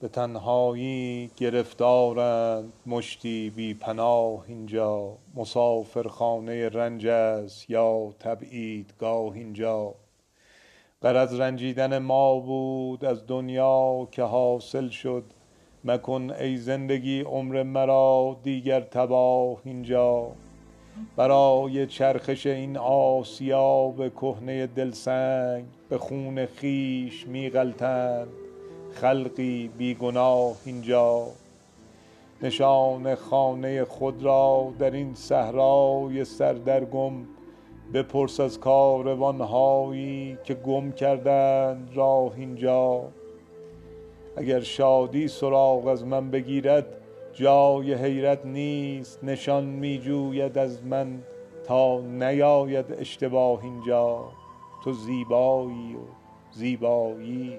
به تنهایی گرفتارند مشتی بی پناه اینجا. مسافرخانه رنج است یا تبعیدگاه اینجا. غرض رنجیدن ما بود از دنیا که حاصل شد. مکن ای زندگی عمر مرا دیگر تباه اینجا. برای چرخش این آسیاب کهنه دلسنگ به خون خویش می غلطند. خلقی بی گناه اینجا. نشان خانه خود را در این صحرای سردرگم بپرس از کاروان هایی که گم کردند راه اینجا. اگر شادی سراغ از من بگیرد جای حیرت نیست نشان می جوید از من تا نیاید اشتباه اینجا. تو زیبایی و زیبایی.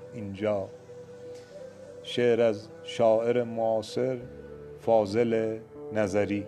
اینجا. شعر از شاعر معاصر فاضل نظری.